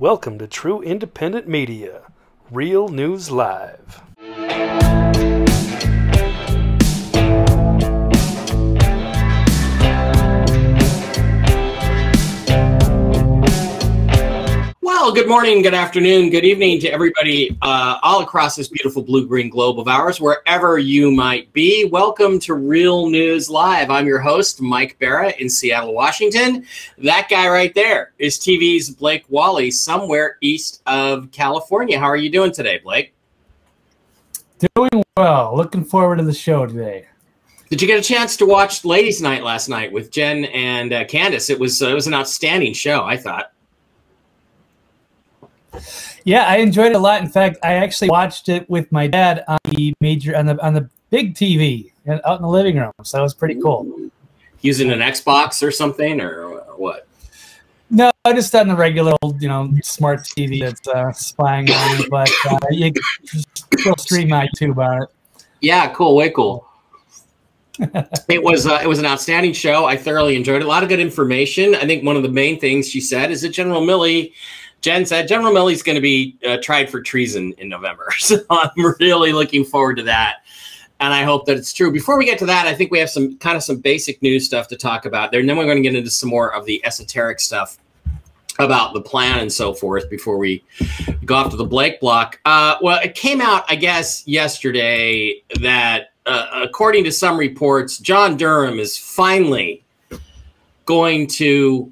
Welcome to True Independent Media, Real News Live. Well, good morning, good afternoon, good evening to everybody uh, all across this beautiful blue green globe of ours, wherever you might be. Welcome to Real News Live. I'm your host, Mike Barra in Seattle, Washington. That guy right there is TV's Blake Wally, somewhere east of California. How are you doing today, Blake? Doing well. Looking forward to the show today. Did you get a chance to watch Ladies' Night last night with Jen and uh, Candace? It was uh, it was an outstanding show, I thought. Yeah, I enjoyed it a lot. In fact, I actually watched it with my dad on the major on the on the big TV and out in the living room. So that was pretty cool. Using an Xbox or something, or what? No, I just on the regular old, you know, smart TV that's uh, spying on you. But uh, you can still stream YouTube on it. Yeah, cool, way cool. it was uh, it was an outstanding show. I thoroughly enjoyed it. A lot of good information. I think one of the main things she said is that General Milley Jen said General Milley's going to be uh, tried for treason in November. So I'm really looking forward to that. And I hope that it's true. Before we get to that, I think we have some kind of some basic news stuff to talk about there. And then we're going to get into some more of the esoteric stuff about the plan and so forth before we go off to the Blake block. Uh, well, it came out, I guess, yesterday that uh, according to some reports, John Durham is finally going to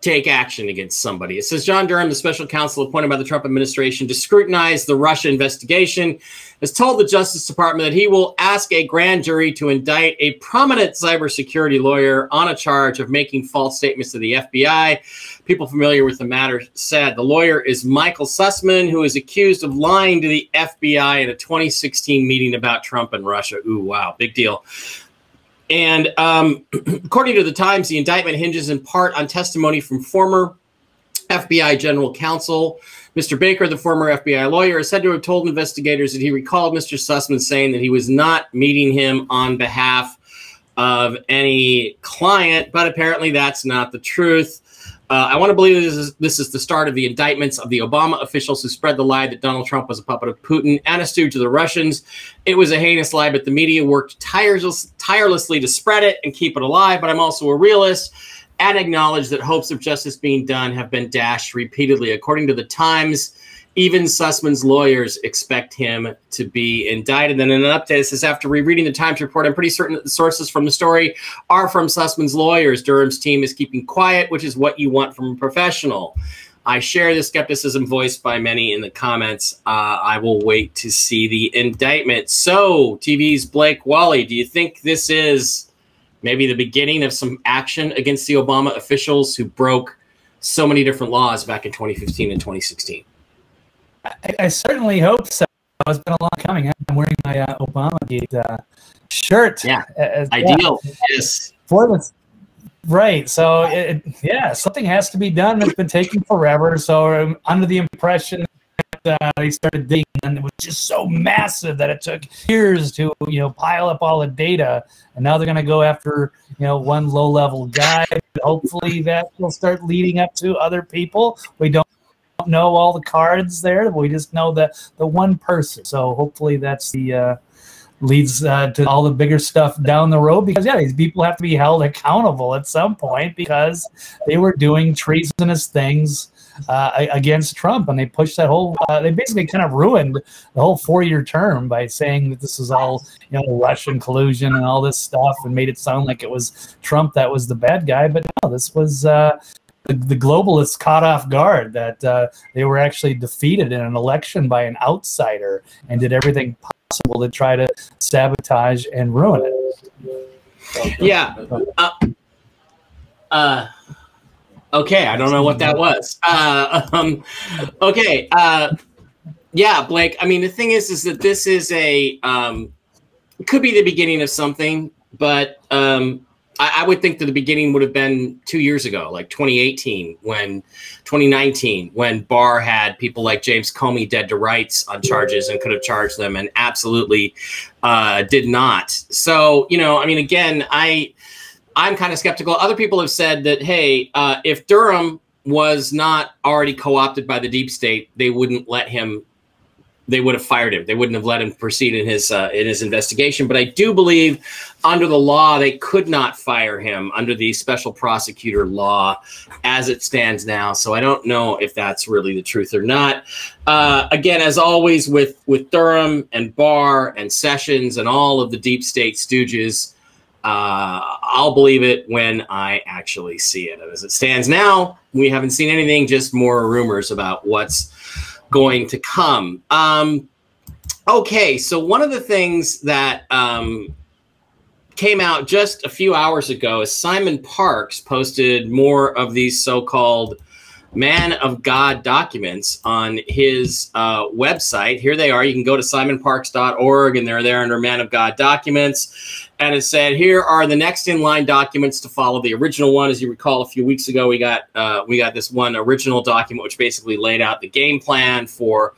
take action against somebody. It says John Durham, the special counsel appointed by the Trump administration to scrutinize the Russia investigation, has told the Justice Department that he will ask a grand jury to indict a prominent cybersecurity lawyer on a charge of making false statements to the FBI. People familiar with the matter said the lawyer is Michael Sussmann, who is accused of lying to the FBI at a 2016 meeting about Trump and Russia. Ooh, wow, big deal. And um, according to the Times, the indictment hinges in part on testimony from former FBI general counsel. Mr. Baker, the former FBI lawyer, is said to have told investigators that he recalled Mr. Sussmann saying that he was not meeting him on behalf of any client, but apparently that's not the truth. Uh, I want to believe this is, this is the start of the indictments of the Obama officials who spread the lie that Donald Trump was a puppet of Putin and a stooge of the Russians. It was a heinous lie, but the media worked tireless, tirelessly to spread it and keep it alive. But I'm also a realist and acknowledge that hopes of justice being done have been dashed repeatedly. According to the Times, even Sussmann's lawyers expect him to be indicted. And then an update says after rereading the Times report, I'm pretty certain that the sources from the story are from Sussmann's lawyers. Durham's team is keeping quiet, which is what you want from a professional. I share the skepticism voiced by many in the comments. Uh, I will wait to see the indictment. So, TV's Blake Wally, do you think this is maybe the beginning of some action against the Obama officials who broke so many different laws back in 2015 and 2016? I, I, certainly hope so. It's been a long coming. I'm wearing my uh, Obama Gate uh, shirt. Yeah, as, ideal. Yeah. Yes. For this, right. So, it, yeah, something has to be done. It's been taking forever. So, I'm under the impression that uh, they started digging, and it was just so massive that it took years to you know pile up all the data. And now they're going to go after you know one low level guy. Hopefully, that will start leading up to other people. We don't know all the cards there. We just know the the one person. So hopefully that's the uh, leads uh, to all the bigger stuff down the road. Because yeah, these people have to be held accountable at some point because they were doing treasonous things. Uh, against Trump, and they pushed that whole. Uh, they basically kind of ruined the whole four-year term by saying that this is all, you know, Russian collusion and all this stuff, and made it sound like it was Trump that was the bad guy. But no, this was uh, the, the globalists caught off guard that uh, they were actually defeated in an election by an outsider and did everything possible to try to sabotage and ruin it. Yeah. Uh, uh, okay, I don't know what that was. Uh, um, okay. Uh, yeah, Blake. I mean, the thing is, is that this is a um, could be the beginning of something, but um, I, I, would think that the beginning would have been two years ago, like 2018, when 2019, when Barr had people like James Comey dead to rights on charges and could have charged them and absolutely uh, did not. So, you know, I mean, again, I I'm kind of skeptical. Other people have said that, hey, uh, if Durham was not already co-opted by the deep state, they wouldn't let him. They would have fired him. They wouldn't have let him proceed in his uh, in his investigation. But I do believe, under the law, they could not fire him under the special prosecutor law, as it stands now. So I don't know if that's really the truth or not. Uh, again, as always with with Durham and Barr and Sessions and all of the deep state stooges uh, I'll believe it when I actually see it. As it stands now, we haven't seen anything, just more rumors about what's going to come. Um, okay, so one of the things that um, came out just a few hours ago is Simon Parkes posted more of these so called Man of God documents on his uh, website. Here they are. You can go to simonparkes.org and they're there under Man of God documents and it said here are the next in line documents to follow. The original one as you recall a few weeks ago we got uh, we got this one original document which basically laid out the game plan for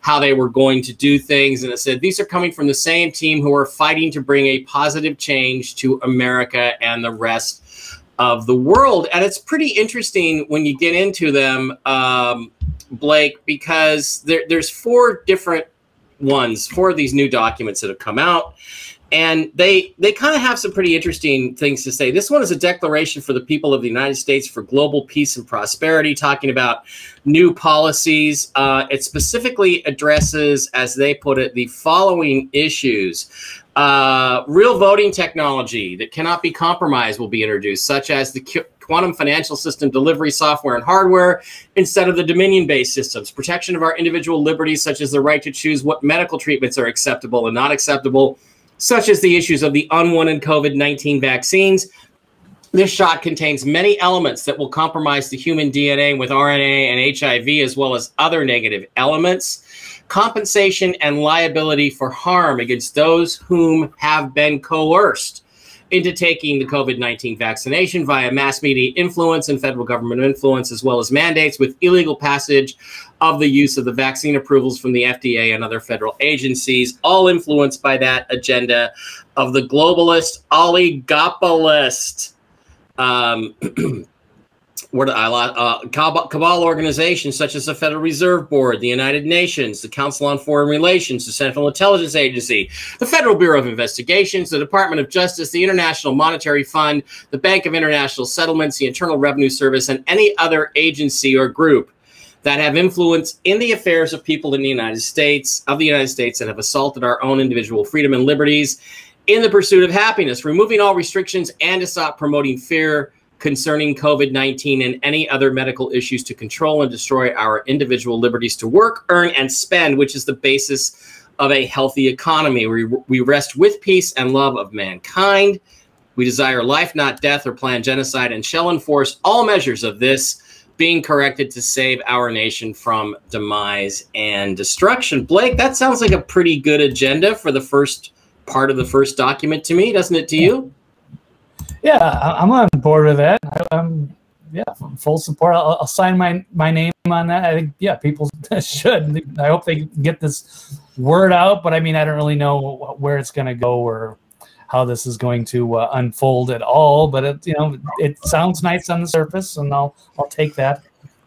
how they were going to do things. And it said these are coming from the same team who are fighting to bring a positive change to america and the rest of the world. And it's pretty interesting when you get into them um, blake because there, there's four different ones four of these new documents that have come out and they they kind of have some pretty interesting things to say. This one is a declaration for the people of the United States for global peace and prosperity, talking about new policies. Uh, it specifically addresses, as they put it, the following issues. Uh, real voting technology that cannot be compromised will be introduced, such as the quantum financial system delivery software and hardware instead of the dominion based systems, protection of our individual liberties, such as the right to choose what medical treatments are acceptable and not acceptable such as the issues of the unwanted COVID 19 vaccines. This shot contains many elements that will compromise the human DNA with RNA and HIV, as well as other negative elements. Compensation and liability for harm against those whom have been coerced into taking the COVID 19 vaccination via mass media influence and federal government influence, as well as mandates with illegal passage of the use of the vaccine approvals from the FDA and other federal agencies, all influenced by that agenda of the globalist oligopolist. Um, what I uh, cabal organizations such as the Federal Reserve Board, the United Nations, the Council on Foreign Relations, the Central Intelligence Agency, the Federal Bureau of Investigations, the Department of Justice, the International Monetary Fund, the Bank of International Settlements, the Internal Revenue Service, and any other agency or group that have influence in the affairs of people in the United States, of the United States, that have assaulted our own individual freedom and liberties in the pursuit of happiness, removing all restrictions and to stop promoting fear concerning COVID 19 and any other medical issues to control and destroy our individual liberties to work, earn, and spend, which is the basis of a healthy economy. We, we rest with peace and love of mankind. We desire life, not death, or plan genocide, and shall enforce all measures of this being corrected to save our nation from demise and destruction. Blake, that sounds like a pretty good agenda for the first part of the first document to me, doesn't it to you? Yeah, I'm on board with that. I'm yeah, full support. I'll, I'll, sign my my name on that. I think yeah, people should. I hope they get this word out. But I mean, I don't really know where it's going to go or how this is going to uh, unfold at all. But it you know it sounds nice on the surface, and I'll I'll take that.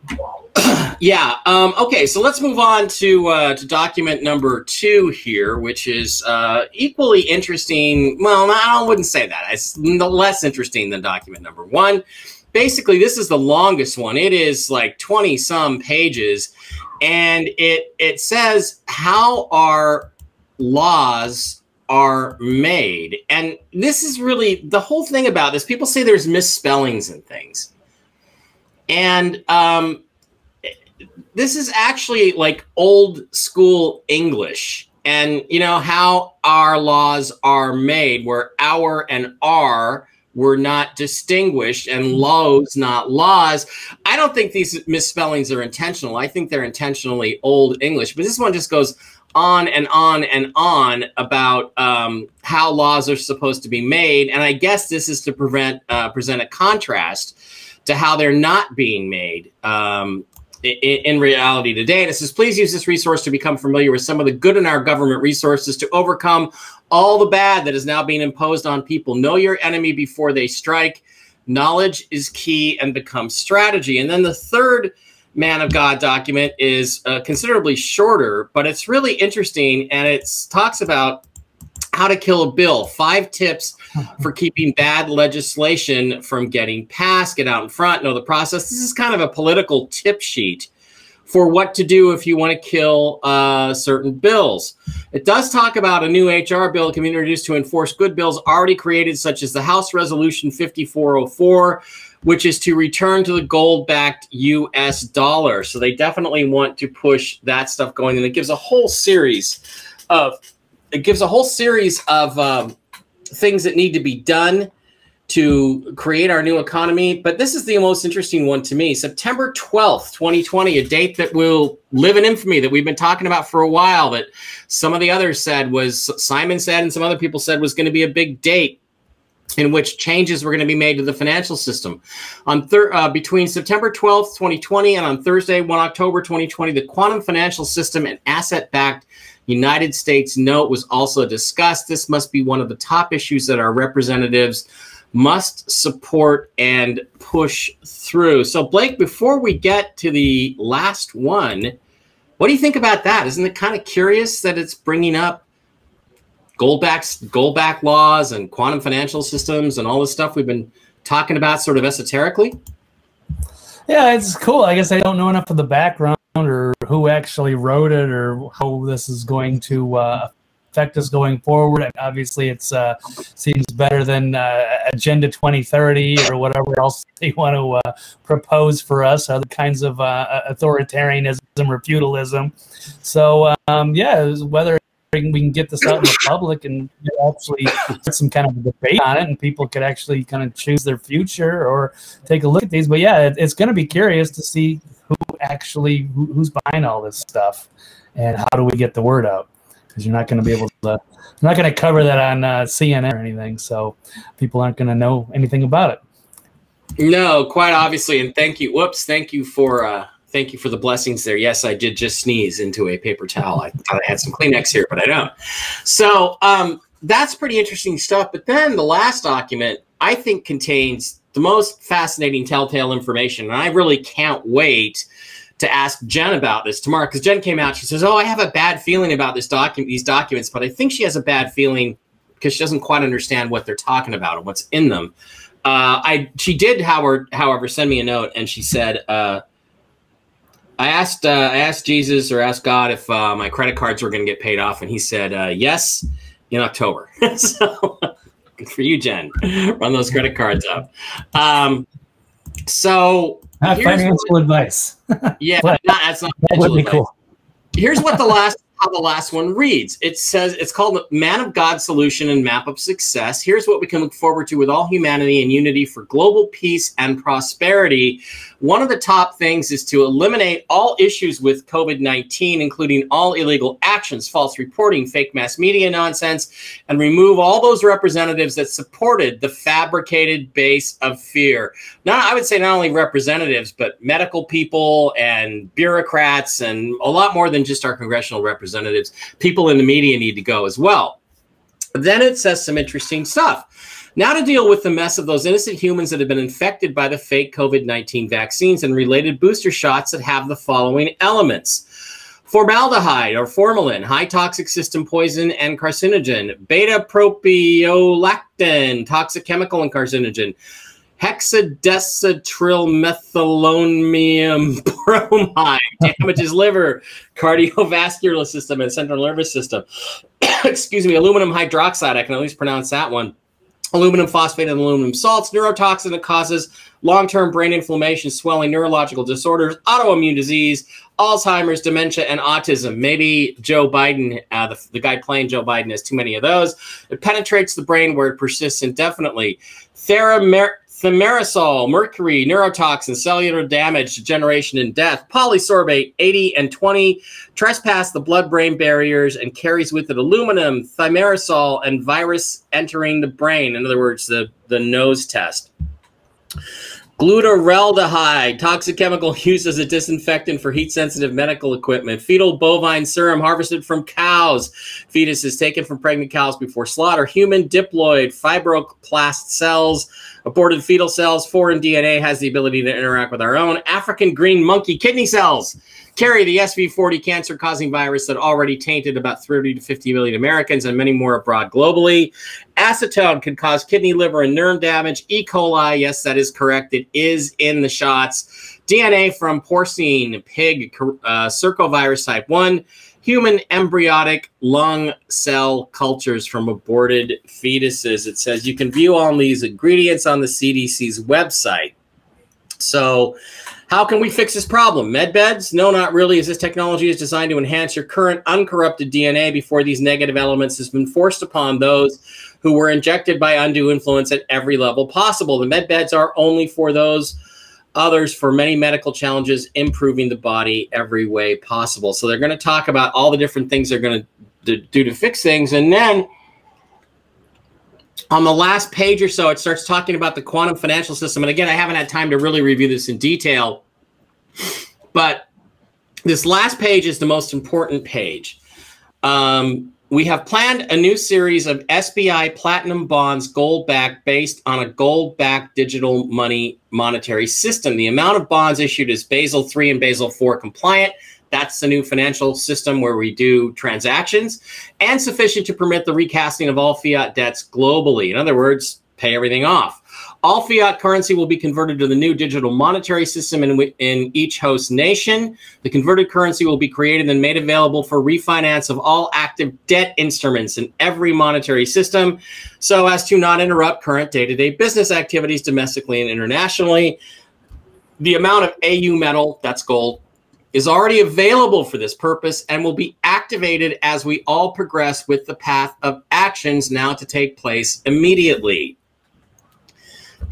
yeah. Um, okay. So let's move on to uh, to document number two here, which is uh, equally interesting. Well, I wouldn't say that. It's less interesting than document number one. Basically, this is the longest one. It is like twenty some pages, and it it says how our laws are made. And this is really the whole thing about this. People say there's misspellings and things. And um, this is actually like old school English. And you know how our laws are made, where our and our were not distinguished and laws not laws. I don't think these misspellings are intentional. I think they're intentionally old English. But this one just goes on and on and on about um, how laws are supposed to be made. And I guess this is to prevent uh, present a contrast to how they're not being made. Um, in, reality today. And it says, please use this resource to become familiar with some of the good in our government resources to overcome all the bad that is now being imposed on people. Know your enemy before they strike. knowledge is key and becomes strategy. And then the third man of God document is uh, considerably shorter, but it's really interesting and it talks about how to kill a bill. Five tips for keeping bad legislation from getting passed. Get out in front, know the process. This is kind of a political tip sheet for what to do if you want to kill uh, certain bills. It does talk about a new HR bill can be introduced to enforce good bills already created, such as the House Resolution 5404, which is to return to the gold backed US dollar. So they definitely want to push that stuff going. And it gives a whole series of it gives a whole series of um, things that need to be done to create our new economy. But this is the most interesting one to me. September 12th, 2020, a date that will live in infamy that we've been talking about for a while, that some of the others said was, Simon said, and some other people said was going to be a big date in which changes were going to be made to the financial system. On thir- uh, between September 12th, 2020, and on Thursday, 1 October 2020, the quantum financial system and asset-backed United States note was also discussed. This must be one of the top issues that our representatives must support and push through. So, Blake, before we get to the last one, what do you think about that? Isn't it kind of curious that it's bringing up goldbacks, goldback laws and quantum financial systems and all this stuff we've been talking about sort of esoterically? Yeah, it's cool. I guess I don't know enough of the background or who actually wrote it or how this is going to uh, affect us going forward. Obviously, it's uh, seems better than uh, Agenda 2030 or whatever else they want to uh, propose for us, other kinds of uh, authoritarianism or feudalism. So, um, yeah, whether we can get this out in the public and actually put some kind of debate on it and people could actually kind of choose their future or take a look at these but yeah it, it's going to be curious to see who actually who, who's buying all this stuff and how do we get the word out because you're not going to be able to you're not going to cover that on uh, cnn or anything so people aren't going to know anything about it no quite obviously and thank you whoops thank you for uh thank you for the blessings there. Yes, I did just sneeze into a paper towel. I thought I had some Kleenex here, but I don't. So um, that's pretty interesting stuff. But then the last document, I think, contains the most fascinating telltale information. And I really can't wait to ask Jen about this tomorrow because Jen came out. She says, "Oh, I have a bad feeling about this document, these documents, but I think she has a bad feeling because she doesn't quite understand what they're talking about and what's in them." Uh, I she did, Howard, however, send me a note and she said, uh, "I asked uh, I asked Jesus or asked God if uh, my credit cards were going to get paid off, and He said uh, yes in October." so good for you, Jen. Run those credit cards up. Um, so not financial what, advice. yeah, not, that's not that would be advice. cool. Here's what the last how the last one reads. It says it's called the Man of God Solution and Map of Success. Here's what we can look forward to with all humanity and unity for global peace and prosperity. One of the top things is to eliminate all issues with COVID 19, including all illegal false reporting, fake mass media nonsense, and remove all those representatives that supported the fabricated base of fear. Not, I would say, not only representatives, but medical people and bureaucrats, and a lot more than just our congressional representatives representatives, people in the media need to go as well. Then it says some interesting stuff. Now, to deal with the mess of those innocent humans that have been infected by the fake COVID 19 vaccines and related booster shots that have the following elements formaldehyde or formalin, high toxic system poison and carcinogen, beta propiolactone, toxic chemical and carcinogen, hexadecatrylmethylammonium bromide damages liver, cardiovascular system, and central nervous system. Excuse me, aluminum hydroxide. I can at least pronounce that one. Aluminum phosphate and aluminum salts, neurotoxin that causes long term brain inflammation, swelling, neurological disorders, autoimmune disease, Alzheimer's, dementia, and autism. Maybe Joe Biden, uh, the, the guy playing Joe Biden, has too many of those. It penetrates the brain where it persists indefinitely. Theramer- thimerosal, mercury, neurotoxin, cellular damage, degeneration, and death. Polysorbate 80 and 20 trespass the blood brain barriers and carries with it aluminum, thimerosal, and virus entering the brain. In other words, the, the nose test. Glutaraldehyde, toxic chemical used as a disinfectant for heat sensitive medical equipment. Fetal bovine serum harvested from cows. Fetuses taken from pregnant cows before slaughter. Human diploid, fibroblast cells, aborted fetal cells. Foreign DNA has the ability to interact with our own. African green monkey kidney cells carry the SV40 cancer causing virus that already tainted about 30 to 50 million Americans and many more abroad globally. Acetone can cause kidney, liver, and nerve damage. E. coli, yes, that is correct. It is in the shots. DNA from porcine pig uh, circovirus type 1 human embryonic lung cell cultures from aborted fetuses. It says you can view all these ingredients on the CDC's website. So, how can we fix this problem? Medbeds? No, not really, as this technology is designed to enhance your current uncorrupted DNA before these negative elements has been forced upon those who were injected by undue influence at every level possible. The medbeds are only for those others for many medical challenges, improving the body every way possible. So they're going to talk about all the different things they're going to do to fix things. And then on the last page or so, it starts talking about the quantum financial system. And again, I haven't had time to really review this in detail, but this last page is the most important page. Um, we have planned a new series of SBI Platinum Bonds gold backed based on a gold backed digital money monetary system. The amount of bonds issued is Basel III and Basel IV compliant. That's the new financial system where we do transactions and sufficient to permit the recasting of all fiat debts globally. In other words, pay everything off. All fiat currency will be converted to the new digital monetary system in, in each host nation. The converted currency will be created and made available for refinance of all active debt instruments in every monetary system so as to not interrupt current day to day business activities domestically and internationally. The amount of AU metal, that's gold, is already available for this purpose and will be activated as we all progress with the path of actions now to take place immediately.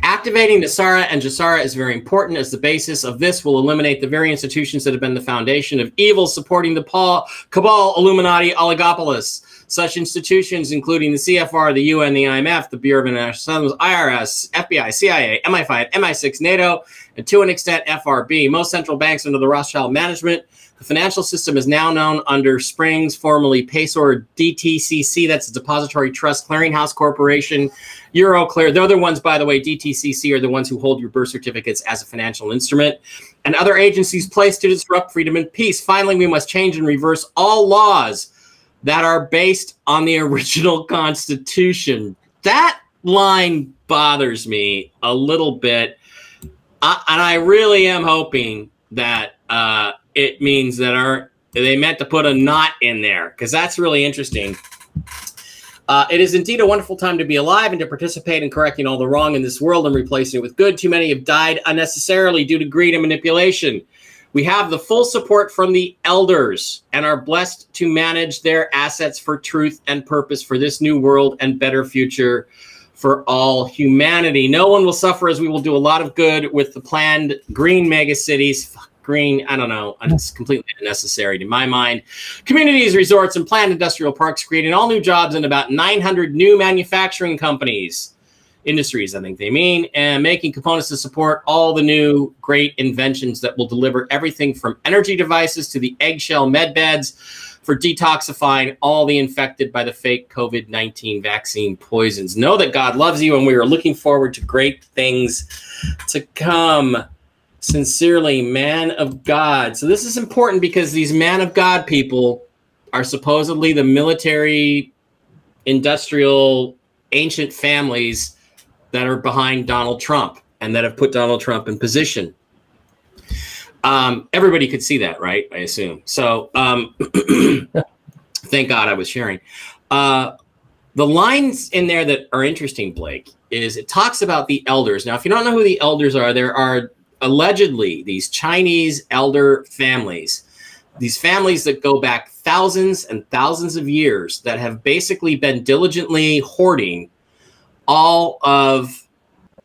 Activating NESARA and GESARA is very important as the basis of this will eliminate the very institutions that have been the foundation of evil supporting the Paul, cabal Illuminati oligopolis. Such institutions, including the CFR, the UN, the IMF, the Bureau of International Studies, IRS, FBI, CIA, MI5, MI6, NATO, and to an extent FRB. Most central banks under the Rothschild management. The financial system is now known under Springs, formerly Paysor DTCC, that's the Depository Trust Clearinghouse Corporation, Euroclear. The other ones, by the way, DTCC are the ones who hold your birth certificates as a financial instrument, and other agencies placed to disrupt freedom and peace. Finally, we must change and reverse all laws that are based on the original Constitution. That line bothers me a little bit. I, and I really am hoping that uh, it means that are they meant to put a not in there because that's really interesting. Uh, it is indeed a wonderful time to be alive and to participate in correcting all the wrong in this world and replacing it with good. Too many have died unnecessarily due to greed and manipulation. We have the full support from the elders and are blessed to manage their assets for truth and purpose for this new world and better future for all humanity. No one will suffer as we will do a lot of good with the planned green mega cities. Green, I don't know. It's completely unnecessary to my mind. Communities, resorts, and planned industrial parks creating all new jobs and about 900 new manufacturing companies industries, I think they mean, and making components to support all the new great inventions that will deliver everything from energy devices to the eggshell med beds for detoxifying all the infected by the fake COVID 19 vaccine poisons. Know that God loves you, and we are looking forward to great things to come. Sincerely, man of God. So, this is important because these man of God people are supposedly the military, industrial, ancient families that are behind Donald Trump and that have put Donald Trump in position. Um, everybody could see that, right? I assume. So, um, thank God I was sharing. Uh, the lines in there that are interesting, Blake, is it talks about the elders. Now, if you don't know who the elders are, there are allegedly these Chinese elder families, these families that go back thousands and thousands of years that have basically been diligently hoarding all of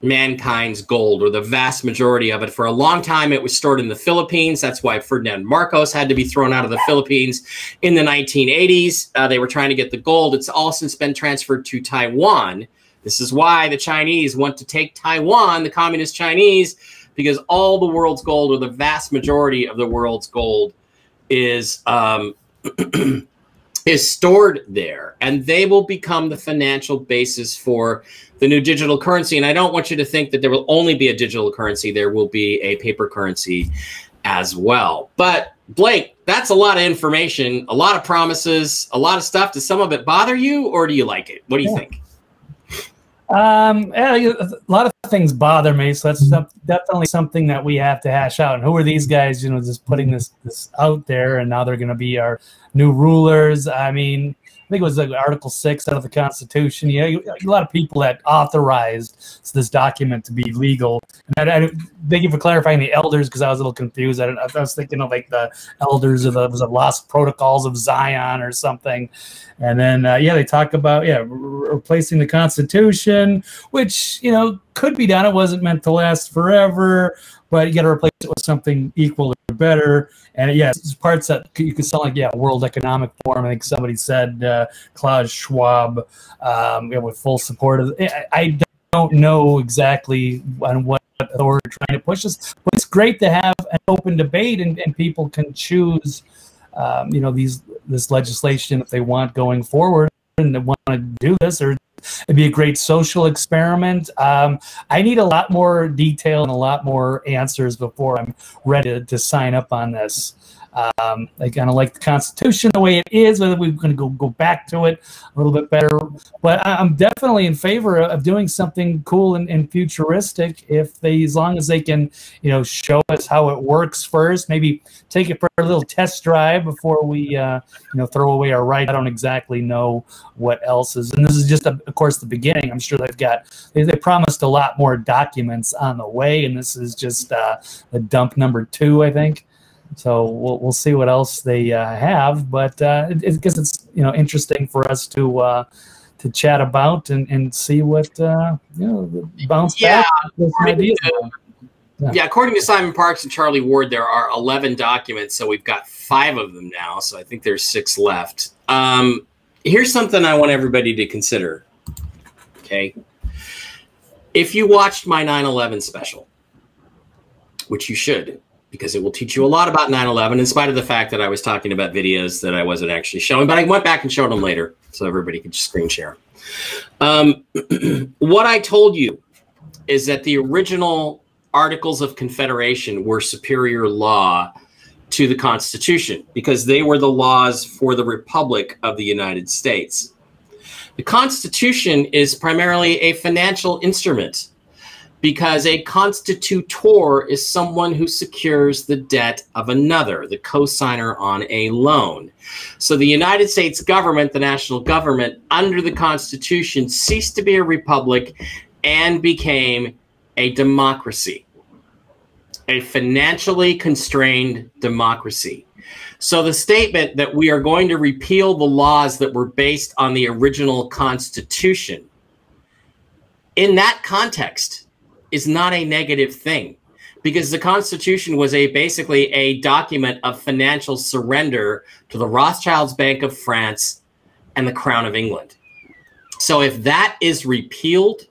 mankind's gold or the vast majority of it. For a long time, it was stored in the Philippines. That's why Ferdinand Marcos had to be thrown out of the Philippines in the 1980s. Uh, they were trying to get the gold. It's all since been transferred to Taiwan. This is why the Chinese want to take Taiwan, the communist Chinese, because all the world's gold, or the vast majority of the world's gold, is um, is stored there, and they will become the financial basis for the new digital currency. And I don't want you to think that there will only be a digital currency; there will be a paper currency as well. But Blake, that's a lot of information, a lot of promises, a lot of stuff. Does some of it bother you, or do you like it? What do you yeah. think? Um, a lot of things bother me, so that's definitely something that we have to hash out. And who are these guys? You know, just putting this this out there, and now they're going to be our new rulers. I mean, I think it was like Article Six out of the Constitution. Yeah, a lot of people that authorized this document to be legal. And I, thank you for clarifying the elders because I was a little confused. I, I, was thinking of like the elders of the, the lost protocols of Zion or something. And then uh, yeah, they talk about yeah re- replacing the Constitution, which you know could be done. It wasn't meant to last forever but you got to replace it with something equal or better. And yeah, parts that you could sound like, yeah, World Economic Forum. I think somebody said uh, Klaus Schwab um, know, with full support of. I, I don't know exactly on what authority trying to push us. but it's great to have an open debate and, and people can choose. Um, you know these this legislation if they want going forward and they want to do this or It'd be a great social experiment. Um, I need a lot more detail and a lot more answers before I'm ready to, to sign up on this. Um, I kind of like the Constitution the way it is, whether we're going to go go back to it a little bit better. But I'm definitely in favor of doing something cool and, and, futuristic if they, as long as they can, you know, show us how it works first. Maybe take it for a little test drive before we, uh, you know, throw away our right. I don't exactly know what else is, and this is just, a, of course, the beginning. I'm sure they've got they, they, promised a lot more documents on the way, and this is just uh, the dump number two, I think. So we'll, we'll see what else they uh, have, but uh, it, it, guess it's you know interesting for us to uh, to chat about and, and see what uh, you know bounce yeah, back. Ideas. Yeah. yeah, according to Simon Parkes and Charlie Ward, there are 11 documents, so we've got five of them now. So I think there's six left. Um, here's something I want everybody to consider. Okay, if you watched my 9/11 special, which you should, because it will teach you a lot about 9-11 in spite of the fact that i was talking about videos that i wasn't actually showing but i went back and showed them later so everybody could just screen share. Um, what i told you is that the original articles of confederation were superior law to the constitution because they were the laws for the republic of the united states. The constitution is primarily a financial instrument because a constitutor is someone who secures the debt of another, the cosigner on a loan. So the United States government, the national government, under the Constitution, ceased to be a republic and became a democracy, a financially constrained democracy. So the statement that we are going to repeal the laws that were based on the original Constitution, in that context, is not a negative thing because the Constitution was a basically a document of financial surrender to the Rothschilds Bank of France and the Crown of England. So if that is repealed,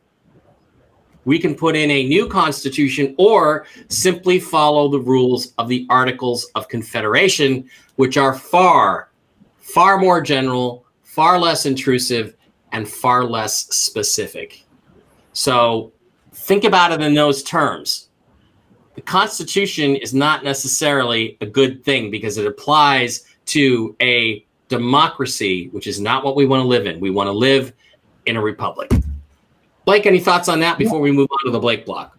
we can put in a new constitution or simply follow the rules of the Articles of Confederation, which are far, far more general, far less intrusive, and far less specific. So think about it in those terms. The Constitution is not necessarily a good thing because it applies to a democracy, which is not what we want to live in. We want to live in a republic. Blake, any thoughts on that before we move on to the Blake block?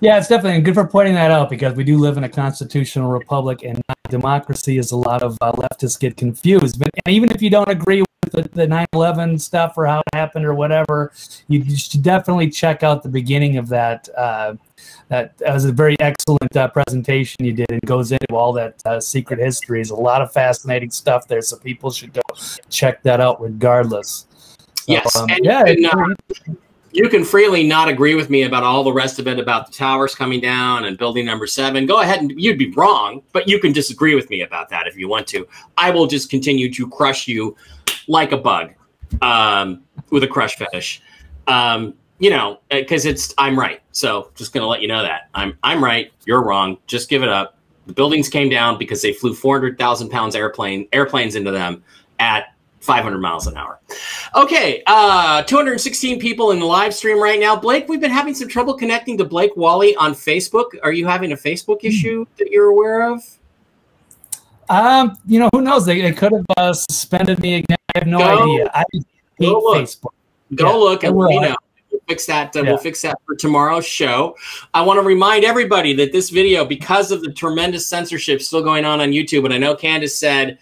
Yeah, it's definitely good for pointing that out because we do live in a constitutional republic and democracy is a lot of uh, leftists get confused. But even if you don't agree the, the 9-11 stuff or how it happened or whatever, you, should definitely check out the beginning of that. Uh, that, that was a very excellent uh, presentation you did. It goes into all that uh, secret history. There's a lot of fascinating stuff there, so people should go check that out regardless. So, yes, um, and yeah, uh, you can freely not agree with me about all the rest of it about the towers coming down and building number seven. Go ahead and you'd be wrong, but you can disagree with me about that if you want to. I will just continue to crush you like a bug um, with a crush fetish. Um, you know, because it's I'm right. So just gonna let you know that I'm I'm right. You're wrong. Just give it up. The buildings came down because they flew 400,000 pounds airplane airplanes into them at 500 miles an hour. Okay, uh, 216 people in the live stream right now. Blake, we've been having some trouble connecting to Blake Wally on Facebook. Are you having a Facebook issue that you're aware of? Um, you know, who knows? They, they could have uh, suspended me again. I have no Go- idea. I hate go look. Facebook. Go Yeah, look and me know. We'll fix that. Uh, Yeah. We'll fix that for tomorrow's show. I want to remind everybody that this video, because of the tremendous censorship still going on on YouTube, and I know Candace said,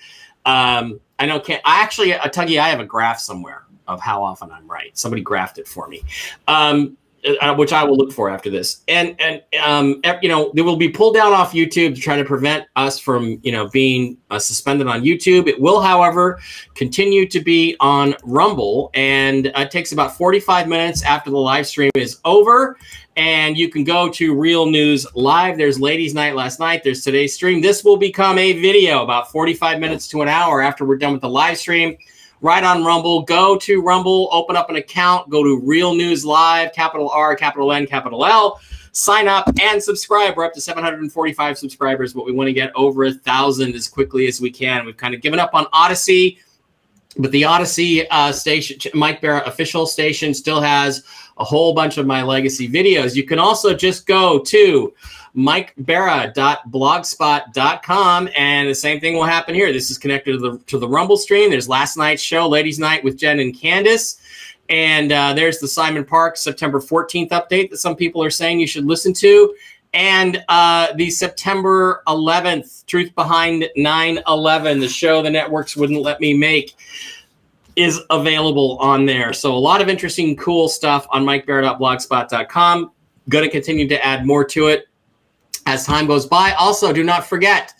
um, I know can I actually, uh, Tuggy, I have a graph somewhere of how often I'm right. Somebody graphed it for me. Um, uh, which I will look for after this. And and um, you know, they will be pulled down off YouTube to try to prevent us from you know being uh, suspended on YouTube. It will, however, continue to be on Rumble, and it takes about 45 minutes after the live stream is over. And you can go to Real News Live. There's Ladies Night last night. There's today's stream. This will become a video about 45 minutes to an hour after we're done with the live stream right on Rumble. Go to Rumble, open up an account, go to Real News Live, capital R, capital N, capital L. Sign up and subscribe. We're up to 745 subscribers, but we want to get over a thousand as quickly as we can. We've kind of given up on Odysee, but the Odysee uh, station, Mike Barrett official station, still has a whole bunch of my legacy videos. You can also just go to mikebera.blogspot.com and the same thing will happen here. This is connected to the to the Rumble stream. There's last night's show, Ladies Night with Jen and Candace. And uh, there's the Simon Park September 14th update that some people are saying you should listen to. And uh, the September 11th, Truth Behind 9 11, the show the networks wouldn't let me make, is available on there. So a lot of interesting, cool stuff on mikebear.blogspot.com. Going to continue to add more to it as time goes by. Also, do not forget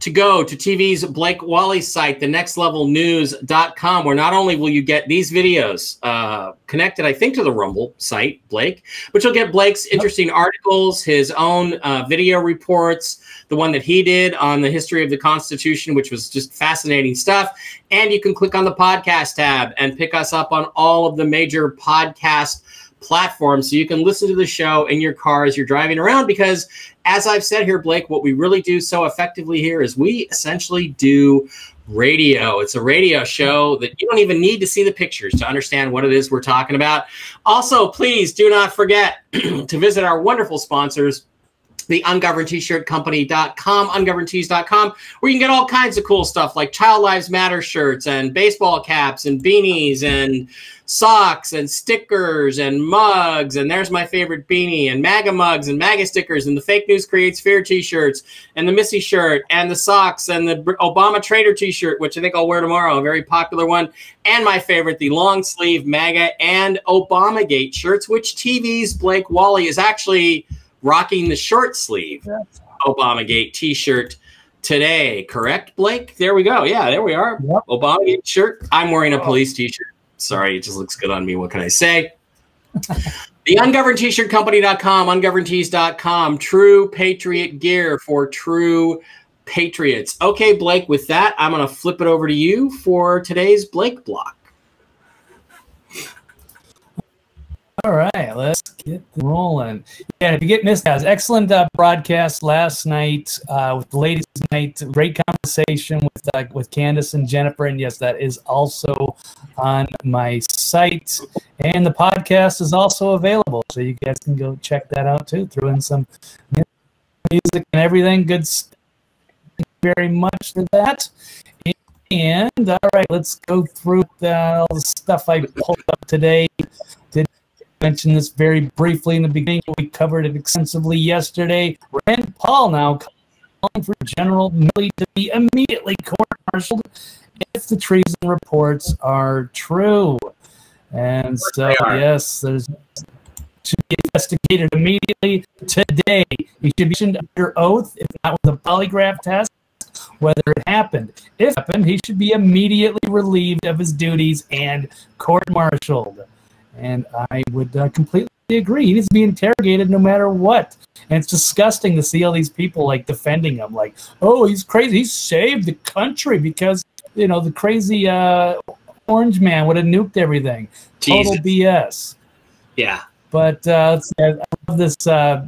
to go to TV's Blake Wally site, the nextlevelnews.com, where not only will you get these videos uh, connected, I think, to the Rumble site, Blake, but you'll get Blake's interesting articles, his own uh, video reports, the one that he did on the history of the Constitution, which was just fascinating stuff. And you can click on the podcast tab and pick us up on all of the major podcast platforms so you can listen to the show in your car as you're driving around because as I've said here, Blake, what we really do so effectively here is we essentially do radio. It's a radio show that you don't even need to see the pictures to understand what it is we're talking about. Also, please do not forget to visit our wonderful sponsors. The ungoverned t-shirt company.com, ungovernedtees.com, where you can get all kinds of cool stuff like Child Lives Matter shirts and baseball caps and beanies and socks and stickers and mugs. And there's my favorite beanie and MAGA mugs and MAGA stickers and the Fake News Creates Fear t-shirts and the Missy shirt and the socks and the Obama Trader t-shirt, which I think I'll wear tomorrow, a very popular one. And my favorite, the long sleeve MAGA and Obamagate shirts, which TV's Blake Wally is actually rocking the short sleeve Obamagate t-shirt today. Correct, Blake? There we go. Yeah, there we are. Yep. Obamagate shirt. I'm wearing a oh. police t-shirt. Sorry, it just looks good on me. What can I say? the ungoverned t-shirt company.com, ungovernedtees.com, true patriot gear for true patriots. Okay, Blake, with that, I'm going to flip it over to you for today's Blake block. All right, let's get rolling. Yeah, if you get missed, guys, excellent uh, broadcast last night uh, with the ladies' night. Great conversation with uh, with Candace and Jennifer, and yes, that is also on my site. And the podcast is also available, so you guys can go check that out too. Throw in some music and everything. Good. Stuff. Thank you very much for that. And all right, let's go through the, all the stuff I pulled up today. Did mention this very briefly in the beginning. We covered it extensively yesterday. Rand Paul now calling for General Milley to be immediately court-martialed if the treason reports are true. And so, yes, there's to be investigated immediately today. He should be mentioned under oath, if not with a polygraph test, whether it happened. If it happened, he should be immediately relieved of his duties and court-martialed. And I would uh, completely agree. He needs to be interrogated no matter what. And it's disgusting to see all these people like defending him, like, oh, he's crazy. He saved the country because you know the crazy uh, orange man would have nuked everything. Total BS. Yeah. But uh, I love this uh,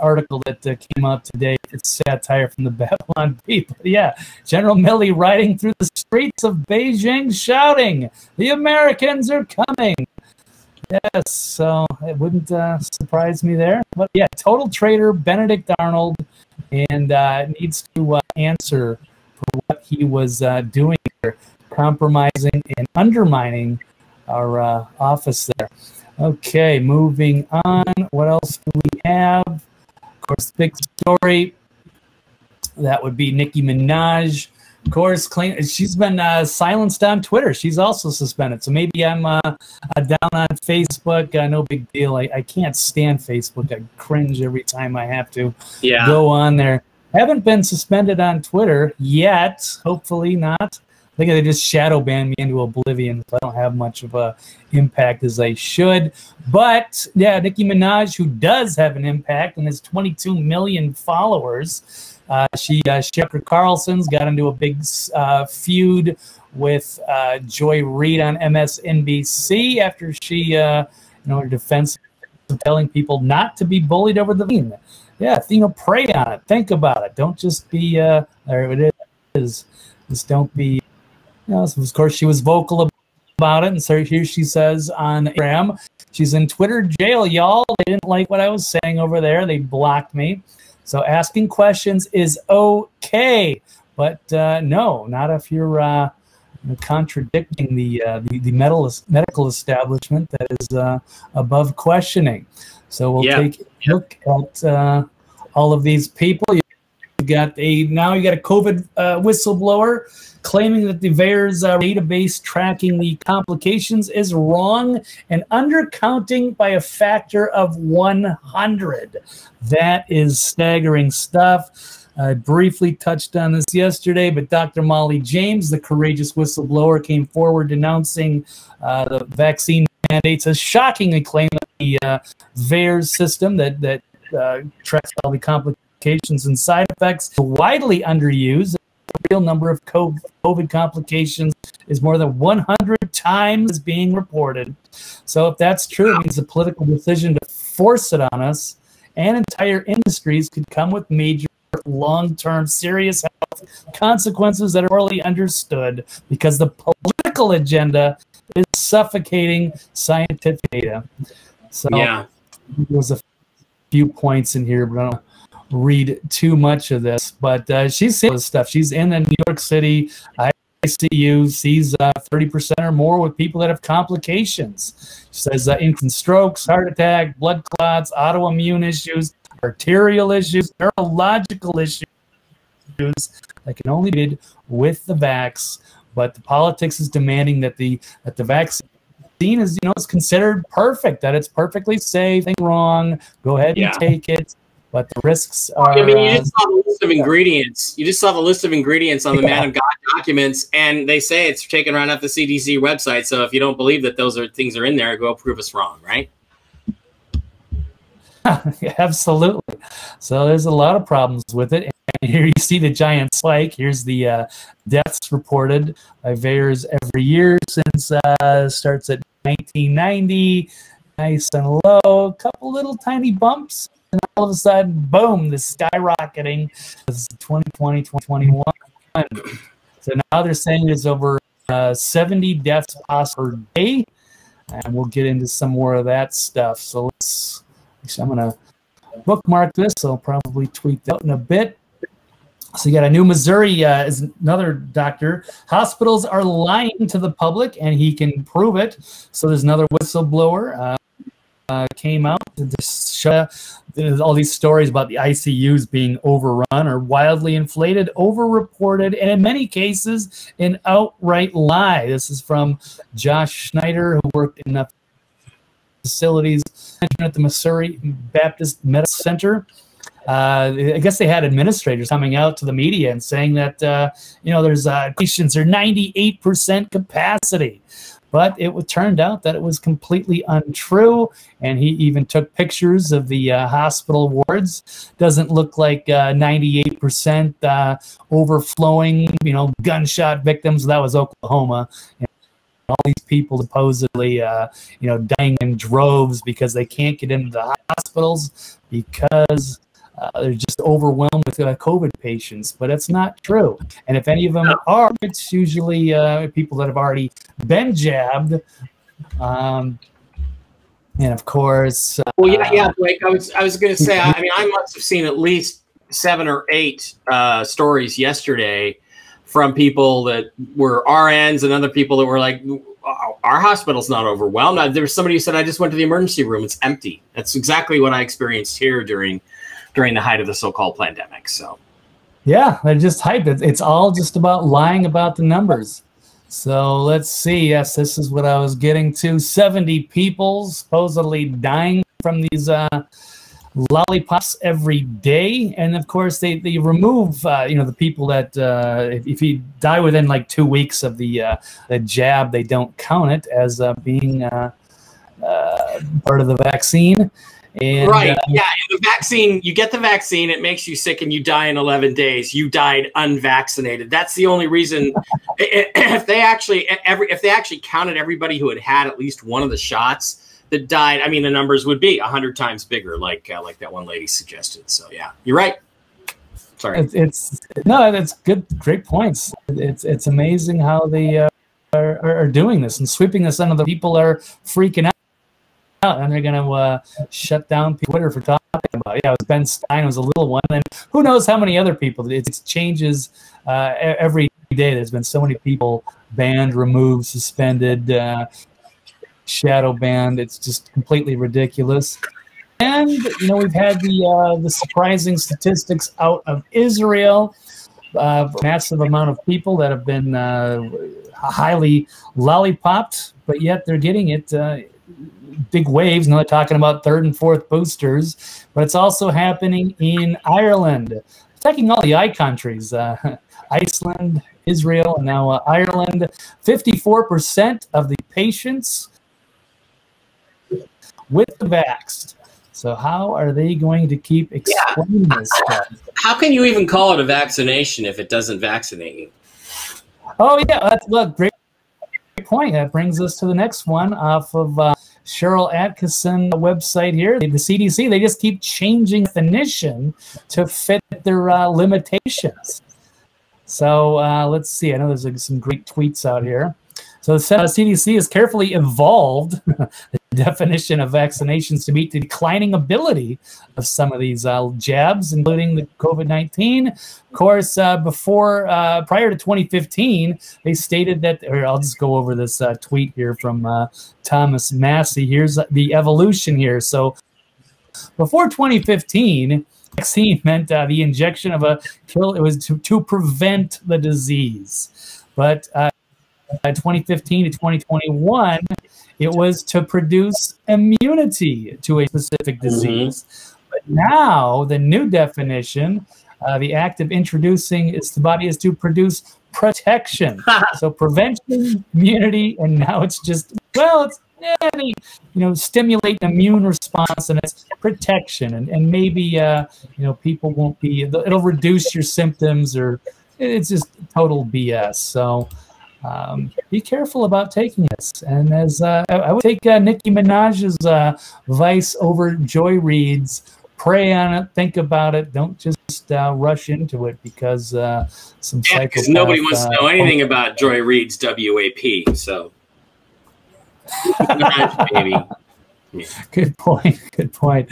article that uh, came out today. It's satire from the Babylon Bee. But yeah, General Milley riding through the streets of Beijing shouting, The Americans are coming. Yes, so it wouldn't uh, surprise me there. But yeah, total traitor Benedict Arnold and uh, needs to uh, answer for what he was uh, doing here, compromising and undermining our uh, office there. Okay, moving on. What else do we have? Of course, the big story that would be Nicki Minaj. Of course, claim she's been uh, silenced on Twitter. She's also suspended. So maybe I'm uh, uh, down on Facebook. Uh, no big deal. I, I can't stand Facebook. I cringe every time I have to Yeah. go on there. Haven't been suspended on Twitter yet. Hopefully not. I think they just shadow banned me into oblivion. So I don't have much of a impact as I should. But yeah, Nicki Minaj, who does have an impact and has 22 million followers, uh, she uh, Tucker Carlson's got into a big uh, feud with Joy Reid on MSNBC after she, uh, you know, her defense of telling people not to be bullied over the meme. Yeah, you know, pray on it. Think about it. Don't just be. Uh, there it is. Just don't be. You know, of course, she was vocal about it, and so here she says on Instagram, she's in Twitter jail, y'all. They didn't like what I was saying over there. They blocked me. So asking questions is okay, but uh, no, not if you're uh, contradicting the uh, the, the medical medical establishment that is uh, above questioning. So we'll Yeah. take a look at uh, all of these people. You got a now you got a COVID uh, whistleblower claiming that the VAERS uh, database tracking the complications is wrong and undercounting by a factor of 100. That is staggering stuff. I briefly touched on this yesterday, but Dr. Molly James, the courageous whistleblower, came forward denouncing uh, the vaccine mandates as shockingly claim that the uh, VAERS system that that uh, tracks all the complications and side effects is widely underused. The real number of COVID complications is more than 100 times being reported. So if that's true, it means the political decision to force it on us and entire industries could come with major long-term serious health consequences that are poorly understood because the political agenda is suffocating scientific data. So Yeah. there's a few points in here, but I don't read too much of this. But uh, she's seeing this stuff. She's in the New York City ICU, sees uh, 30% or more with people that have complications. She says uh, infant strokes, heart attack, blood clots, autoimmune issues, arterial issues, neurological issues that can only be did with the vax. But the politics is demanding that the that the vaccine is you know it's considered perfect, that it's perfectly safe, nothing wrong. Go ahead and Yeah. take it. But the risks are. I mean, you uh, just saw the list of ingredients. You just saw the list of ingredients on the Yeah. Man of God documents, and they say it's taken right off the CDC website. So if you don't believe that those are things are in there, go prove us wrong, right? Absolutely. So there's a lot of problems with it. And here you see the giant spike. Here's the uh, deaths reported by VAERS every year since uh, starts at 1990. Nice and low. A couple little tiny bumps. And all of a sudden, boom, the skyrocketing. This is 2020, 2021. So now they're saying there's over uh, 70 deaths per day. And we'll get into some more of that stuff. So let's Actually, I'm going to bookmark this. I'll probably tweet that out in a bit. So you got a new Missouri uh, is another doctor. Hospitals are lying to the public, and he can prove it. So there's another whistleblower uh, uh, came out to show all these stories about the ICUs being overrun or wildly inflated, overreported, and in many cases, an outright lie. This is from Josh Schneider, who worked in the facilities at the Missouri Baptist Medical Center. Uh, I guess they had administrators coming out to the media and saying that uh, you know there's uh, patients are 98% capacity, but it turned out that it was completely untrue. And he even took pictures of the uh, hospital wards. Doesn't look like uh, 98% uh, overflowing. You know, gunshot victims. That was Oklahoma And all these people supposedly, uh, you know, dying in droves because they can't get into the hospitals because uh, they're just overwhelmed with uh, COVID patients. But it's not true. And if any of them are, it's usually uh, people that have already been jabbed. Um, and of course, well, yeah, yeah, Blake. I was, I was going to say. I mean, I must have seen at least seven or eight uh, stories yesterday from people that were RNs and other people that were like, our hospital's not overwhelmed. There was somebody who said, I just went to the emergency room. It's empty. That's exactly what I experienced here during during the height of the so-called pandemic. So yeah, they're just hyped. It's all just about lying about the numbers. So let's see. Yes, this is what I was getting to. 70 people supposedly dying from these uh, lollipops every day, and of course they they remove uh, you know the people that uh, if, if, you die within like two weeks of the uh, the jab, they don't count it as uh, being uh, part of the vaccine. And, right. yeah. The vaccine, you get the vaccine, it makes you sick, and you die in 11 days. You died unvaccinated. That's the only reason. if they actually every if they actually counted everybody who had had at least one of the shots that died, I mean, the numbers would be a hundred times bigger, like uh, like that one lady suggested. So yeah, you're right. Sorry, it's, it's no, that's good, great points. It's it's amazing how they uh, are, are doing this and sweeping this under the people are freaking out and they're gonna uh, shut down Twitter for talking about. Yeah, it was Ben Stein was a little one, and who knows how many other people. It, it changes uh, every day. There's been so many people banned, removed, suspended. Uh, shadow banned. It's just completely ridiculous. And you know we've had the uh, the surprising statistics out of Israel. Uh, massive amount of people that have been uh, highly lollipopped, but yet they're getting it uh, big waves. Now they're talking about third and fourth boosters, but it's also happening in Ireland, attacking all the I countries. Uh, Iceland, Israel, and now uh, Ireland. 54% of the patients with the vax. So how are they going to keep explaining yeah. this stuff? How can you even call it a vaccination if it doesn't vaccinate you? Oh yeah, that's look great, great point. That brings us to the next one off of uh, Sharyl Attkisson website here. The CDC they just keep changing definition to fit their uh, limitations. So uh, let's see. I know there's like, some great tweets out here. So the CDC has carefully evolved the definition of vaccinations to meet the declining ability of some of these uh, jabs, including the COVID 19. Of course, uh, before, uh, prior to 2015, they stated that, or I'll just go over this uh, tweet here from uh, Thomas Massie. Here's the evolution here. So before 2015, vaccine meant uh, the injection of a kill, it was to, to prevent the disease. But 2015 to 2021, it was to produce immunity to a specific mm-hmm. disease. Mm-hmm. But now, the new definition, uh, the act of introducing is the body is to produce protection. so prevention, immunity, and now it's just well, it's any you know stimulate immune response and it's protection and, and maybe uh, you know people won't be it'll reduce your symptoms or it's just total bs so um, be careful about taking this. And as uh, I would take uh, Nicki Minaj's uh, advice over Joy Reid's, pray on it, think about it, don't just uh, rush into it because uh, some yeah, because nobody wants to know uh, anything about Joy Reid's WAP. So, maybe. Good point. Good point.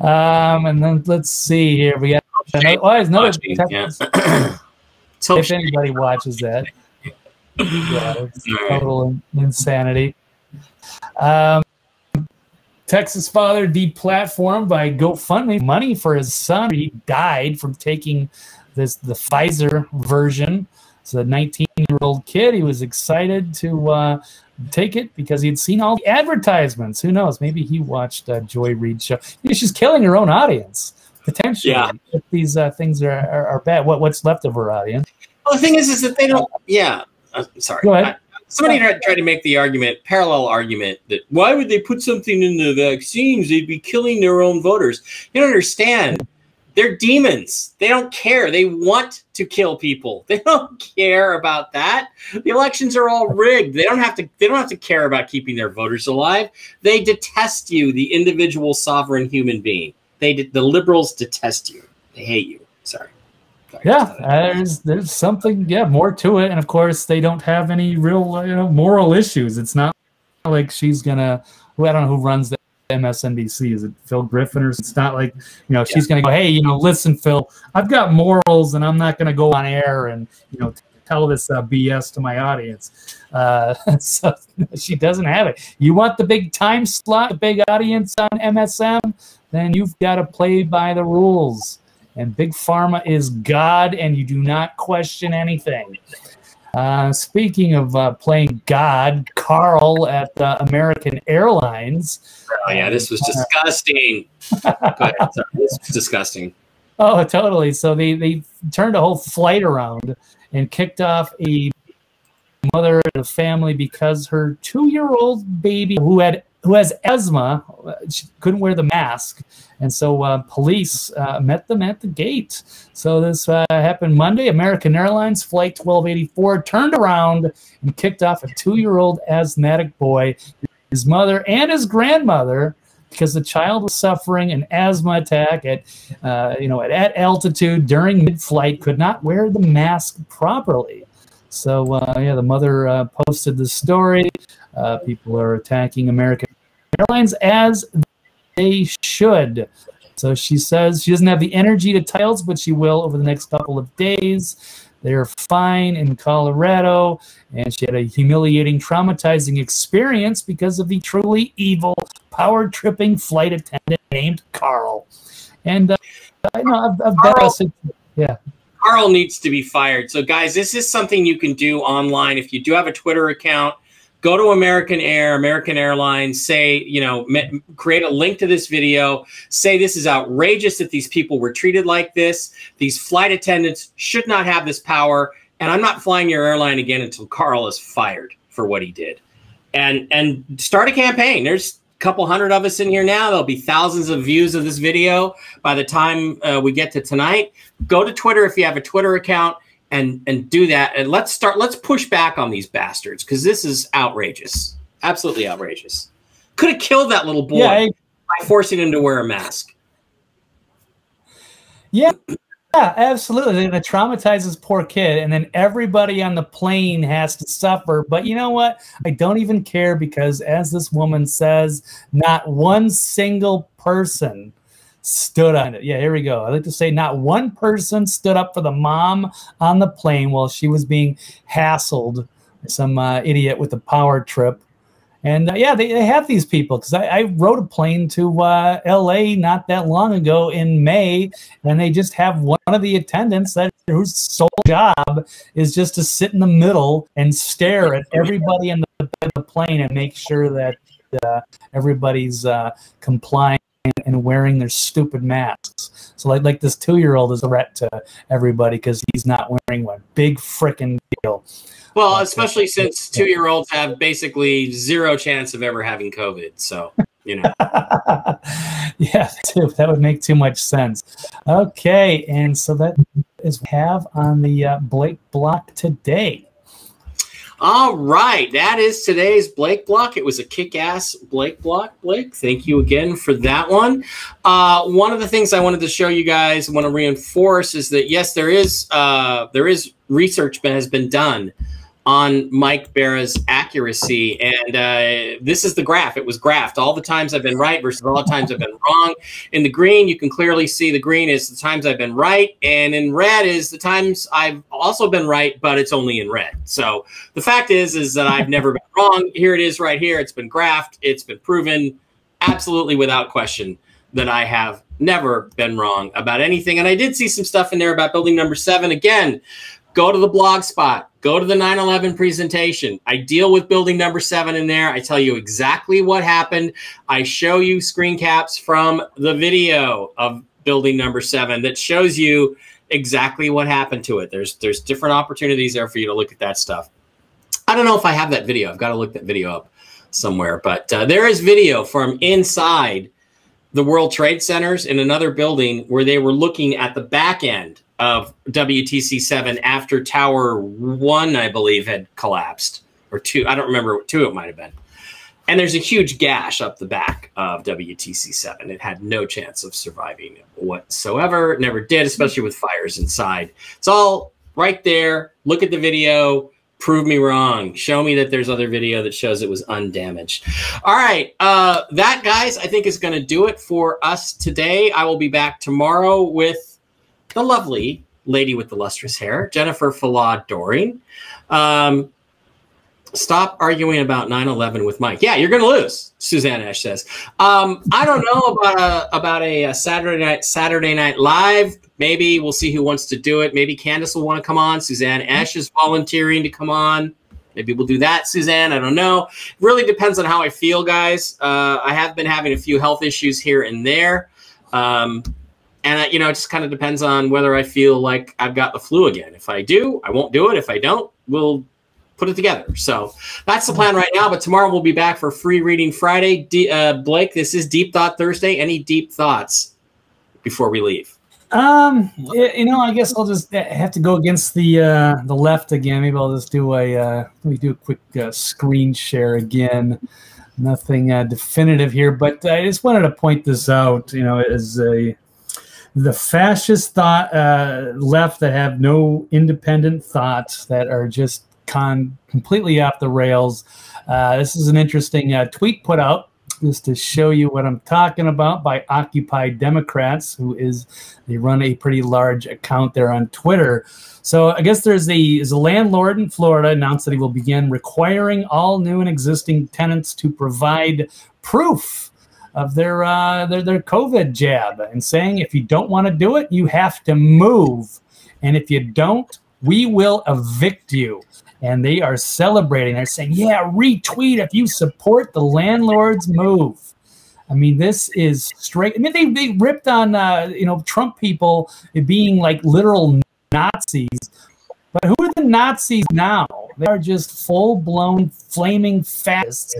Um, and then let's see here. We got another, oh, another yeah. if anybody watches that yeah, it's total insanity. Um, Texas father deplatformed by GoFundMe money for his son. He died from taking this the Pfizer version. So the 19 year old kid, he was excited to uh, take it because he'd seen all the advertisements. Who knows? Maybe he watched uh, Joy Reid show. she's killing her own audience potentially. Yeah. If these uh, things are, are, are bad, what what's left of her audience? Well, the thing is, is that they don't. Yeah, uh, sorry. I, somebody tried, tried to make the argument, parallel argument, that why would they put something in the vaccines? They'd be killing their own voters. You don't understand. They're demons. They don't care. They want to kill people. They don't care about that. The elections are all rigged. They don't have to. They don't have to care about keeping their voters alive. They detest you, the individual sovereign human being. They the liberals detest you. They hate you. Sorry. Yeah, there's there's something yeah more to it, and of course they don't have any real you know moral issues. It's not like she's gonna. Who I don't know who runs the MSNBC. Is it Phil Griffin or it's not like you know she's gonna go, hey, you know, listen, Phil, I've got morals, and I'm not gonna go on air and you know tell this uh, BS to my audience. Uh, so she doesn't have it. You want the big time slot, the big audience on MSM, then you've got to play by the rules. And Big Pharma is God, and you do not question anything. Uh, speaking of uh, playing God, Carl at uh, American Airlines. Oh, yeah, this was disgusting. Ahead. This was disgusting. Oh, totally. So they, they turned a whole flight around and kicked off a mother and a family because her two year old baby who had who has asthma she couldn't wear the mask. And so uh, police uh, met them at the gate. So this uh, happened monday. American airlines flight 1284 turned around and kicked off a two-year-old asthmatic boy. His mother and his grandmother because the child was suffering an asthma attack at uh, you know at, at altitude during mid-flight could not wear the mask properly. So uh, yeah the mother uh, posted the story. Uh, people are attacking american airlines as they should so she says she doesn't have the energy to titles but she will over the next couple of days they're fine in Colorado, and she had a humiliating, traumatizing experience because of the truly evil, power tripping flight attendant named Carl. And uh, I know I've, I've Carl, yeah. Carl needs to be fired. So, guys, this is something you can do online. If you do have a Twitter account, go to American Air, American Airlines, say, you know, create a link to this video, say this is outrageous that these people were treated like this. These flight attendants should not have this power. And I'm not flying your airline again until Carl is fired for what he did. And and start a campaign. There's a couple hundred of us in here now. There'll be thousands of views of this video by the time uh, we get to tonight. Go to Twitter if you have a Twitter account and and do that. And let's start let's push back on these bastards because this is outrageous. Absolutely outrageous. Could have killed that little boy yeah, I, by forcing him to wear a mask. Yeah yeah absolutely. It traumatizes poor kid and then everybody on the plane has to suffer. But you know what? I don't even care because as this woman says not one single person stood on it. Yeah, here we go. I like to say not one person stood up for the mom on the plane while she was being hassled some uh, idiot with a power trip. And uh, yeah, they, they have these people because I, I, rode a plane to uh, LA not that long ago in May, and they just have one of the attendants that whose sole job is just to sit in the middle and stare at everybody in the, the plane and make sure that uh, everybody's uh, complying and wearing their stupid masks. So like like this two year old is a threat to everybody because he's not wearing one. Big freaking deal. Well, especially since two year olds have basically zero chance of ever having COVID. So you know. yeah, too, that would make too much sense. Okay, and so that is we have on the uh, Blake block today. All right, that is today's Blake block. It was a kick-ass Blake block. Blake, thank you again for that one. Uh, one of the things I wanted to show you guys, want to reinforce, is that yes, there is uh, there is research that has been done on Mike Bara's accuracy. And uh, this is the graph. It was graphed. All the times I've been right versus all the times I've been wrong. In the green, you can clearly see the green is the times I've been right. And in red is the times I've also been right, but it's only in red. So the fact is, is that I've never been wrong. Here it is right here. It's been graphed. It's been proven absolutely without question that I have never been wrong about anything. And I did see some stuff in there about building number seven. Again, go to the blog spot, go to the 9 11 presentation. I deal with building number seven in there. I tell you exactly what happened. I show you screen caps from the video of building number seven that shows you exactly what happened to it. There's there's different opportunities there for you to look at that stuff. I don't know if I have that video. I've got to look that video up somewhere, but uh, there is video from inside the World Trade Centers in another building where they were looking at the back end of WTC 7 after Tower 1, I believe, had collapsed, or 2. I don't remember, what 2 it might have been. And there's a huge gash up the back of WTC 7. It had no chance of surviving whatsoever. It never did, especially with fires inside. It's all right there. Look at the video prove me wrong show me that there's other video that shows it was undamaged all right uh that guys i think is going to do it for us today i will be back tomorrow with the lovely lady with the lustrous hair jennifer falad doring um stop arguing about 9-11 with mike yeah you're going to lose suzanne ash says um i don't know about a about a, a saturday night saturday night live maybe we'll see who wants to do it. Maybe Candace will want to come on. Suzanne Ash is volunteering to come on. Maybe we'll do that, Suzanne. I don't know. It really depends on how I feel, guys. Uh, I have been having a few health issues here and there. Um, and, uh, you know, it just kind of depends on whether I feel like I've got the flu again. If I do, I won't do it. If I don't, we'll put it together. So that's the plan right now. But tomorrow we'll be back for Free Reading Friday. D- uh, Blake, this is Deep Thought Thursday. Any deep thoughts before we leave? Um, you know, I guess I'll just uh, have to go against the uh, the left again. Maybe I'll just do a uh, let me do a quick uh, screen share again. Nothing uh, definitive here, but I just wanted to point this out. You know, as a the fascist thought uh, left that have no independent thoughts that are just con completely off the rails. Uh, this is an interesting uh, tweet put out just to show you what I'm talking about by Occupy Democrats, who is they run a pretty large account there on Twitter. So I guess there's a, is a landlord in Florida announced that he will begin requiring all new and existing tenants to provide proof of their uh, their their COVID jab, and saying if you don't want to do it, you have to move, and if you don't, we will evict you and they are celebrating. They're saying, "Yeah, retweet if you support the landlord's move." I mean, this is straight. I mean, they, they ripped on uh, you know Trump people being like literal Nazis, but who are the Nazis now? They are just full blown flaming fascists,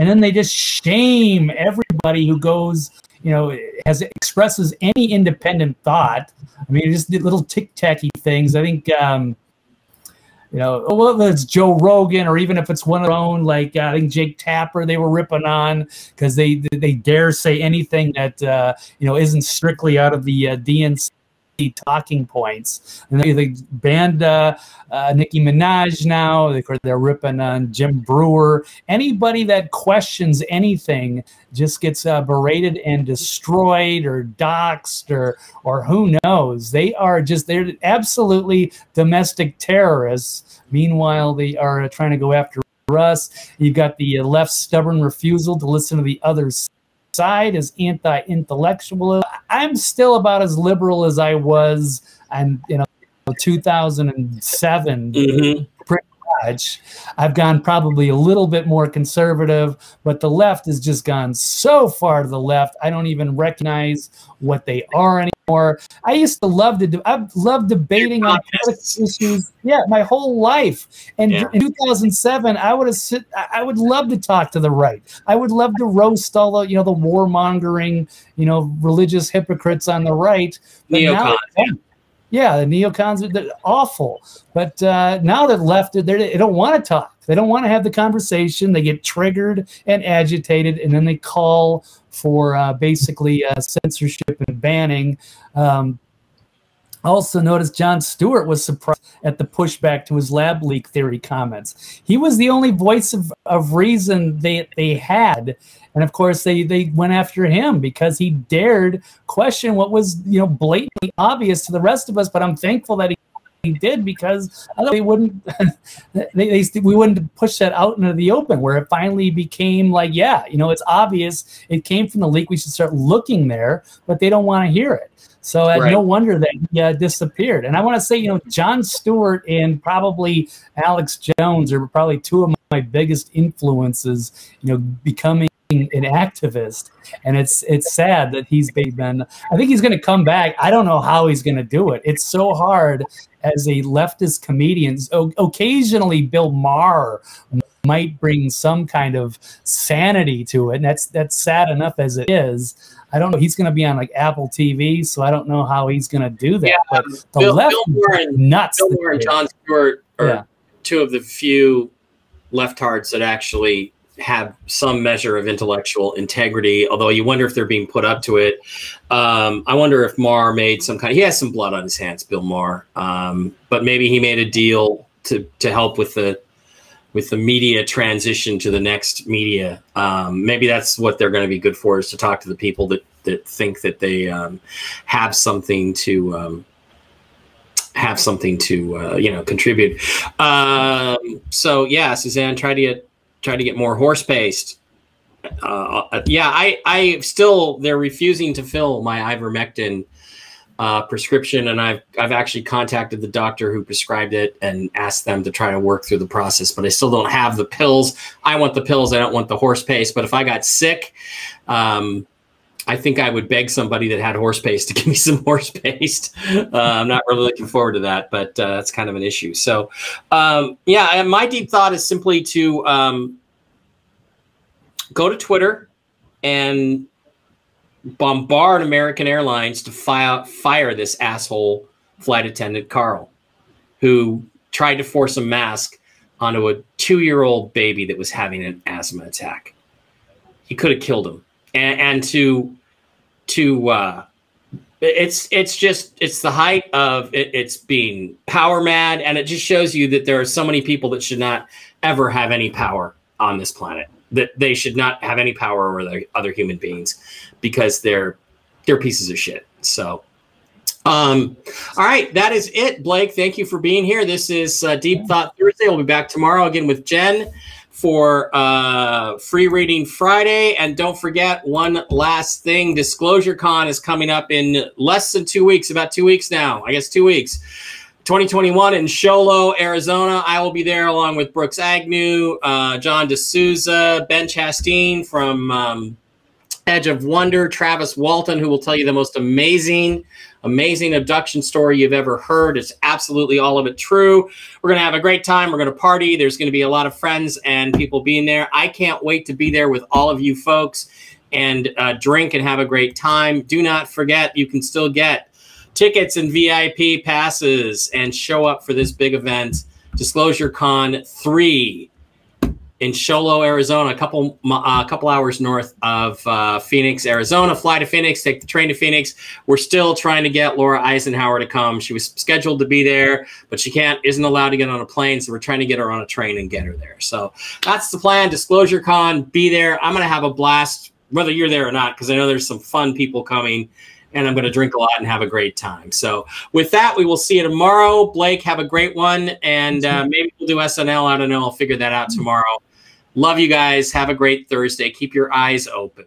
and then they just shame everybody who goes you know, has expresses any independent thought. I mean, just little tic tacky things. I think um, you know, whether it's Joe Rogan or even if it's one of their own, like uh, I think Jake Tapper, they were ripping on because they they dare say anything that uh, you know isn't strictly out of the uh, DNC talking points. And they, they banned uh, uh, Nicki Minaj now. They, they're ripping on Jim Breuer. Anybody that questions anything just gets uh, berated and destroyed or doxxed or or who knows. They are just they're absolutely domestic terrorists. Meanwhile, they are trying to go after us. You've got the left stubborn refusal to listen to the others side as anti-intellectual. I'm still about as liberal as I was, and you know, 2007. Mm-hmm. I've gone probably a little bit more conservative, but the left has just gone so far to the left. I don't even recognize what they are anymore. I used to love to do. I've loved debating on issues. Yeah, my whole life. And yeah. in 2007, I would have sit. I would love to talk to the right. I would love to roast all the you know the warmongering, you know, religious hypocrites on the right. But now, yeah, the neocons are awful. But uh, now that left, they don't want to talk. They don't want to have the conversation. They get triggered and agitated, and then they call for uh, basically uh, censorship and banning. Um, also, noticed Jon Stewart was surprised at the pushback to his lab leak theory comments. He was the only voice of, of reason they they had, and of course they they went after him because he dared question what was you know blatantly obvious to the rest of us. But I'm thankful that he he did because they wouldn't they, they, we wouldn't push that out into the open where it finally became like yeah you know it's obvious it came from the leak we should start looking there but they don't want to hear it so uh, right. no wonder that he uh, disappeared. And i want to say you know Jon stewart and probably alex jones are probably two of my biggest influences you know becoming an activist. And it's it's sad that he's been i think he's going to come back. I don't know how he's going to do it. It's so hard as a leftist comedian. O- occasionally bill maher might bring some kind of sanity to it and that's that's sad enough as it is I don't know. He's going to be on like Apple TV, so I don't know how he's going to do that. Yeah, but the Bill- left Bill and- nuts. Bill and Jon Stewart are Yeah. two of the few leftards that actually have some measure of intellectual integrity. Although you wonder if they're being put up to it. Um, I wonder if Maher made some kind. He has some blood on his hands, Bill Maher, Um, but maybe he made a deal to to help with the with the media transition to the next media. Um, maybe that's what they're going to be good for is to talk to the people that that think that they um, have something to um, have something to uh, you know contribute. Um, so yeah, Suzanne, try to get try to get more horse paste. Uh, uh, yeah, I I still they're refusing to fill my ivermectin uh, prescription, and I've I've actually contacted the doctor who prescribed it and asked them to try to work through the process. But I still don't have the pills. I want the pills. I don't want the horse paste. But if I got sick, um, I think I would beg somebody that had horse paste to give me some horse paste. Uh, I'm not really looking forward to that, but uh, that's kind of an issue. So, um, yeah, my deep thought is simply to um, go to Twitter and bombard American Airlines to fire fire this asshole flight attendant Carl, who tried to force a mask onto a two-year-old baby that was having an asthma attack. He could have killed him, and, and to to uh, it's it's just it's the height of it, it's being power mad, and it just shows you that there are so many people that should not ever have any power on this planet. That they should not have any power over the other human beings because they're they're pieces of shit. So, um, all right, that is it, Blake. Thank you for being here. This is uh, Deep Thought Thursday. We'll be back tomorrow again with Jen for uh, Free Reading Friday. And don't forget one last thing: Disclosure Con is coming up in less than two weeks. About two weeks now, I guess two weeks. 2021 in Show Low, Arizona. I will be there along with Brooks Agnew, uh, John D'Souza, Ben Chastain from um, Edge of Wonder, Travis Walton, who will tell you the most amazing, amazing abduction story you've ever heard. It's absolutely all of it true. We're going to have a great time. We're going to party. There's going to be a lot of friends and people being there. I can't wait to be there with all of you folks and uh, drink and have a great time. Do not forget, you can still get tickets and VIP passes and show up for this big event, Disclosure Con 3 in Show Low, Arizona, a couple uh, a couple hours north of uh, Phoenix, Arizona. Fly to Phoenix, take the train to Phoenix. We're still trying to get Laura Eisenhower to come. She was scheduled to be there, but she can't isn't allowed to get on a plane, so we're trying to get her on a train and get her there. So that's the plan. Disclosure Con, be there. I'm gonna have a blast, whether you're there or not, because I know there's some fun people coming and I'm going to drink a lot and have a great time. So, with that, we will see you tomorrow. Blake, have a great one, and uh, maybe we'll do SNL. I don't know. I'll figure that out tomorrow. Love you guys. Have a great Thursday. Keep your eyes open.